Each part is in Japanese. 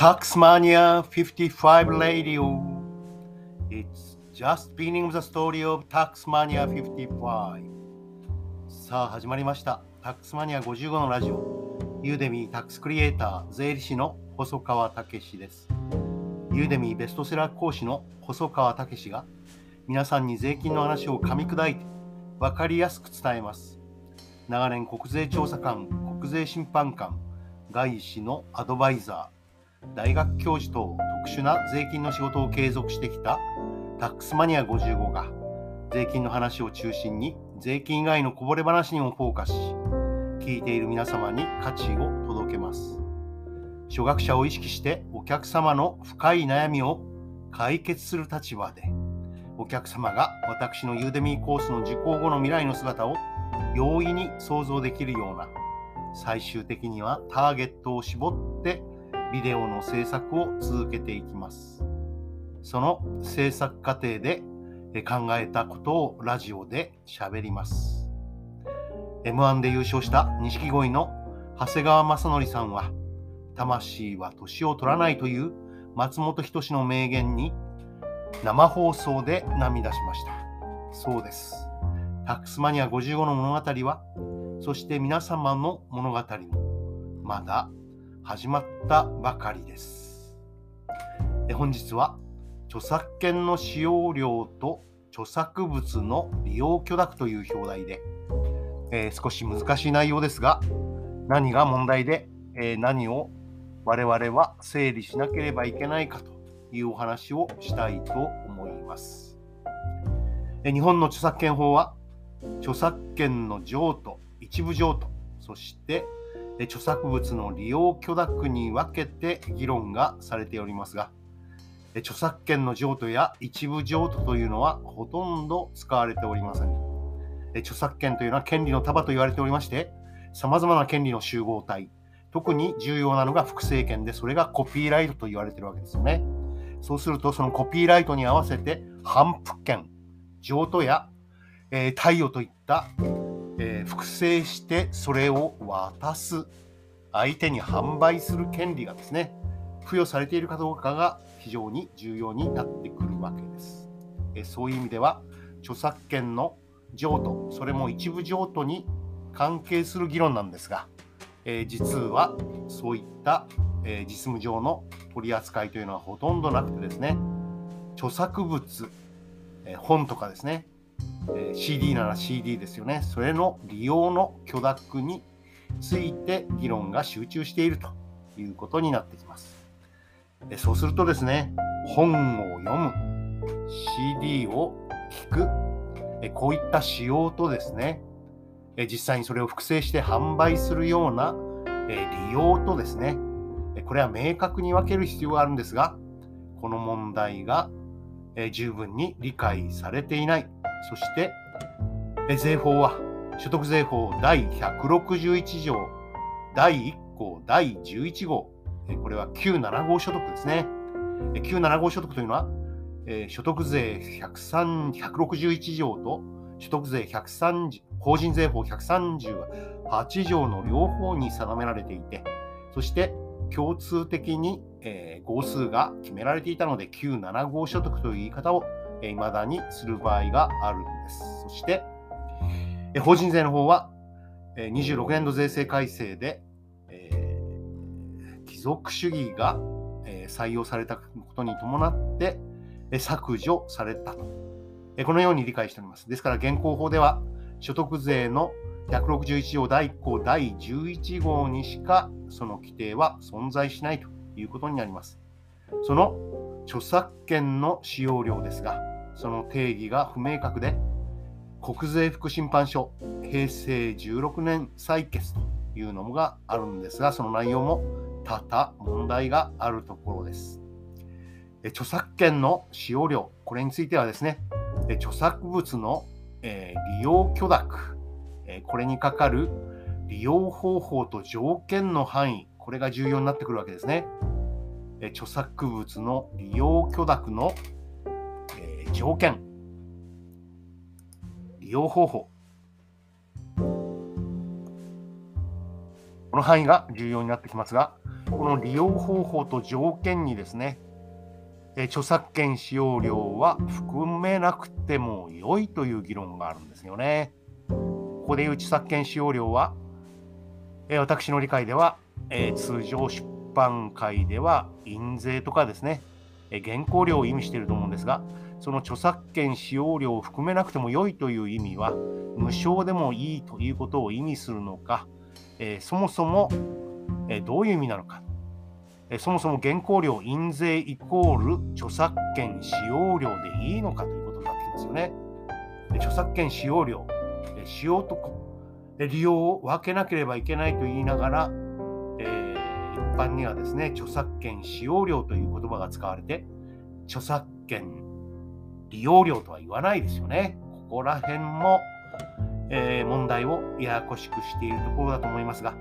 Taxmania 55 Radio. It's just beginning of the story of Taxmania 55. さあ始まりました。Taxmania 55のラジオ。ユーデミータックスクリエイター税理士の細川武です。ユーデミーベストセラー講師の細川武が皆さんに税金の話を噛み砕いて分かりやすく伝えます。長年国税調査官、国税審判官、外資のアドバイザー、大学教授等特殊な税金の仕事を継続してきたタックスマニア55が税金の話を中心に税金以外のこぼれ話にもフォーカスし聞いている皆様に価値を届けます。初学者を意識してお客様の深い悩みを解決する立場でお客様が私のユーデミーコースの受講後の未来の姿を容易に想像できるような最終的にはターゲットを絞ってビデオの制作を続けていきます。その制作過程で考えたことをラジオで喋ります。M1 で優勝した錦鯉の長谷川正則さんは、魂は年を取らないという松本人志の名言に生放送で涙しました。そうです。タックスマニア55の物語は、そして皆様の物語もまだ始まったばかりです。本日は著作権の使用料と著作物の利用許諾という表題で、えー、少し難しい内容ですが何が問題で、えー、何を我々は整理しなければいけないかというお話をしたいと思います。え日本の著作権法は著作権の譲渡一部譲渡そして著作物の利用許諾に分けて議論がされておりますが、著作権の譲渡や一部譲渡というのはほとんど使われておりません。著作権というのは権利の束と言われておりまして、様々な権利の集合体、特に重要なのが複製権で、それがコピーライトと言われているわけですよね。そうすると、そのコピーライトに合わせて、反復権、譲渡や、えー、貸与といったえー、複製してそれを渡す。相手に販売する権利がですね付与されているかどうかが非常に重要になってくるわけです、えー、そういう意味では著作権の譲渡それも一部譲渡に関係する議論なんですが、えー、実はそういった、え実務上の取り扱いというのはほとんどなくてですね著作物、え本とかですねえ CD なら CD ですよね。それの利用の許諾について議論が集中しているということになってきます。えそうするとですね、本を読む、CD を聞く、えこういった仕様とですね、え実際にそれを複製して販売するような、え利用とですね、これは明確に分ける必要があるんですが、この問題が十分に理解されていない。そして、税法は所得税法第161条第1項第11号、これは旧7号所得ですね。旧7号所得というのは、所得税161条と所得税130法人税法138条の両方に定められていて、そして共通的に、えー、号数が決められていたので、旧7号所得という言い方をいまだにする場合があるんです。そして、法人税の方は、26年度税制改正で、えー、貴族主義が、えー、採用されたことに伴って、えー、削除されたと、えー。このように理解しております。ですから、現行法では、所得税の161条第1項第11号にしかその規定は存在しないということになります。その著作権の使用料ですが、その定義が不明確で、国税副審判所平成16年採決というのがあるんですが、その内容も多々問題があるところです。著作権の使用料、これについてはですね、著作物の利用許諾、これにかかる利用方法と条件の範囲、これが重要になってくるわけですね。著作物の利用許諾の条件、利用方法、この範囲が重要になってきますが、この利用方法と条件にですね、え著作権使用料は含めなくても良いという議論があるんですよね。ここでいう著作権使用料は、え私の理解では、え通常出版界では印税とかですね、原稿料を意味していると思うんですが、その著作権使用料を含めなくても良いという意味は、無償でもいいということを意味するのか、えそもそも、えどういう意味なのか、えそもそも原稿料、印税イコール著作権使用料でいいのかということになってきますよね。著作権使用料、使用と利用を分けなければいけないと言いながら、般にはですね、著作権使用料という言葉が使われて、著作権利用料とは言わないですよね。ここら辺も、えー、問題をややこしくしているところだと思いますが、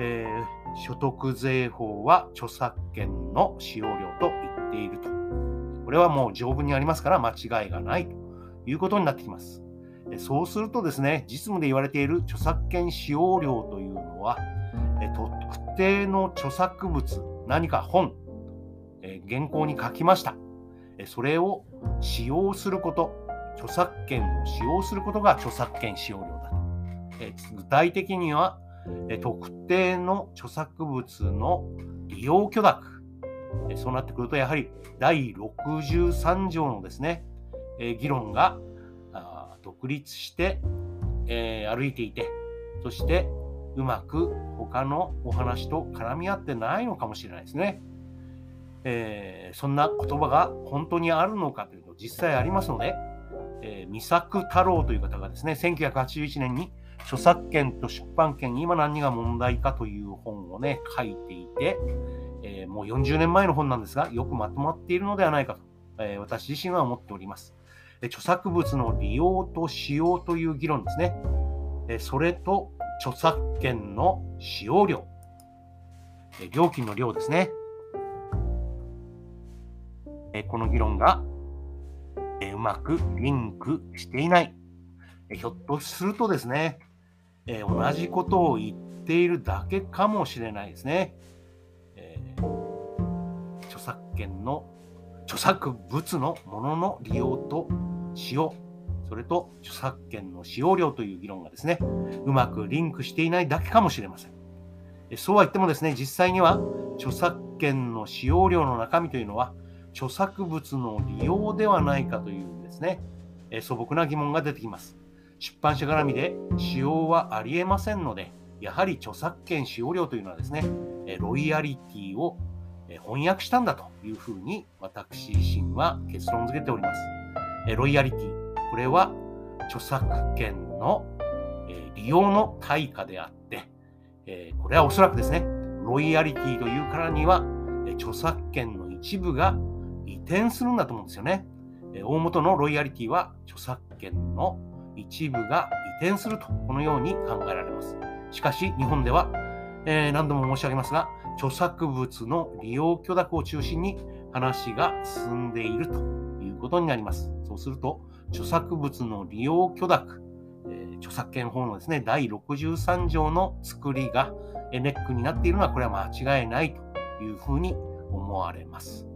えー、所得税法は著作権の使用料と言っていると。これはもう条文にありますから間違いがないということになってきます。そうするとですね、実務で言われている著作権使用料というのは、特定の著作物、何か本え、原稿に書きました。それを使用すること、著作権を使用することが著作権使用料だと。え具体的には、え特定の著作物の利用許諾。えそうなってくると、やはり第63条のですね、え議論が独立して、え歩いていて、そしてうまく他のお話と絡み合ってないのかもしれないですね。えー、そんな言葉が本当にあるのかというと実際ありますので、えー、三作太郎という方がですね、1981年に著作権と出版権、今何が問題かという本をね、書いていて、えー、もう40年前の本なんですが、よくまとまっているのではないかと、えー、私自身は思っております。著作物の利用と使用という議論ですね。えそれと著作権の使用料、料金の量ですね。この議論が、うまくリンクしていない。ひょっとするとですね、同じことを言っているだけかもしれないですね。著作権の著作物のものの利用と使用、それと著作権の使用料という議論がですね、うまくリンクしていないだけかもしれません。そうは言ってもですね、実際には著作権の使用料の中身というのは、著作物の利用ではないかというですね、素朴な疑問が出てきます。出版社絡みで使用はありえませんので、やはり著作権使用料というのはですね、ロイヤリティを翻訳したんだというふうに私自身は結論付けております。ロイヤリティ、これは著作権のえ利用の対価であって、えこれはおそらくですね、ロイヤリティというからにはえ著作権の一部が移転するんだと思うんですよね。え大元のロイヤリティは著作権の一部が移転すると、このように考えられます。しかし、日本では、えー、何度も申し上げますが、著作物の利用許諾を中心に話が進んでいるということになります。そうすると、著作物の利用許諾、えー、著作権法のですね、第63条の作りがネックになっているのは、これは間違いないというふうに思われます。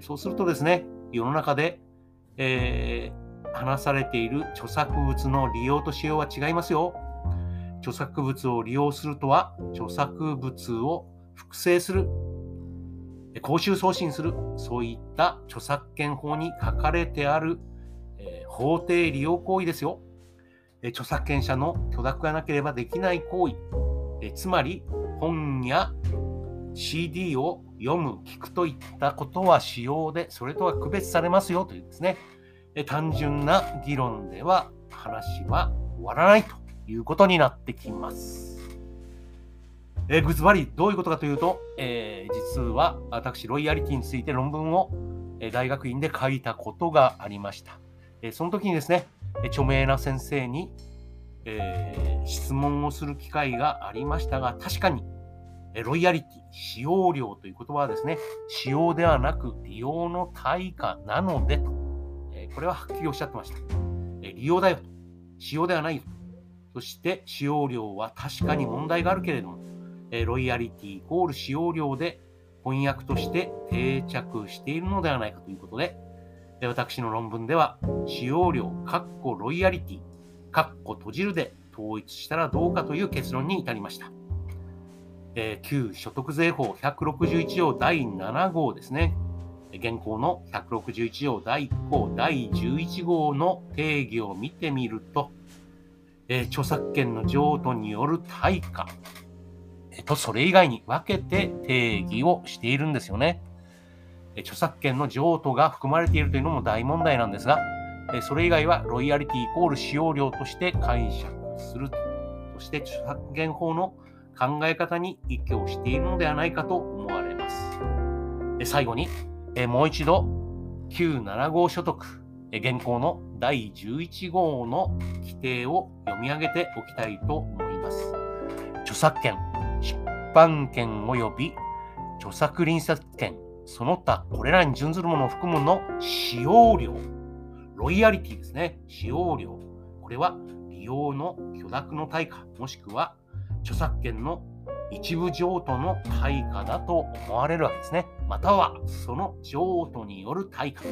そうするとですね、世の中で、えー、話されている著作物の利用と使用は違いますよ。著作物を利用するとは、著作物を複製する、公衆送信する、そういった著作権法に書かれてある、法定利用行為ですよ。著作権者の許諾がなければできない行為。えつまり、本や CD を読む、聞くといったことは使用で、それとは区別されますよというですね、え単純な議論では話は終わらないということになってきます。えー、ズバリどういうことかというと、えー、実は私、ロイヤリティについて論文を、大学院で書いたことがありました。えその時にですね、著名な先生に、えー、質問をする機会がありましたが、確かにロイヤリティ、使用料という言葉はですね、使用ではなく利用の対価なのでと、えこれははっきりおっしゃってました。え利用だよと、使用ではないよと。そして使用料は確かに問題があるけれども、えロイヤリティイコール使用料で翻訳として定着しているのではないかということで、で私の論文では、使用料、カッコロイヤリティ、カッコ閉じるで統一したらどうかという結論に至りました。えー、旧所得税法161条第7号ですね。現行の161条第1項第11号の定義を見てみると、えー、著作権の譲渡による対価、えー、とそれ以外に分けて定義をしているんですよね。著作権の譲渡が含まれているというのも大問題なんですが、それ以外はロイヤリティイコール使用料として解釈すると。そして著作権法の考え方に依拠しているのではないかと思われます。最後に、もう一度、旧7号所得、現行の第11号の規定を読み上げておきたいと思います。著作権、出版権及び著作隣接権、その他これらに準ずるものを含むの使用料、ロイヤリティですね、使用料。これは利用の許諾の対価、もしくは著作権の一部譲渡の対価だと思われるわけですね。またはその譲渡による対価。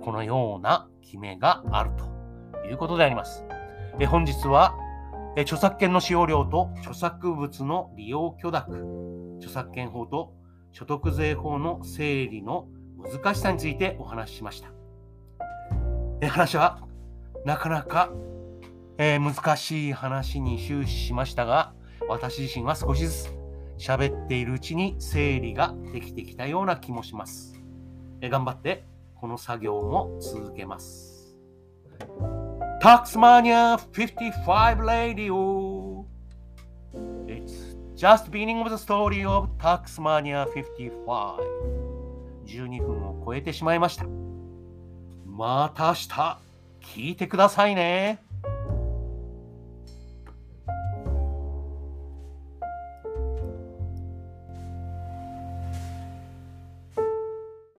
このような決めがあるということであります。本日は著作権の使用料と著作物の利用許諾、著作権法と所得税法の整理の難しさについてお話ししました。え話はなかなか、え難しい話に終始しましたが、私自身は少しずつ喋っているうちに整理ができてきたような気もします。え頑張ってこの作業も続けます。Taxmania 55 Radio It's just beginning of the story of Taxmania 55 12分を超えてしまいました。また明日聞いてくださいね。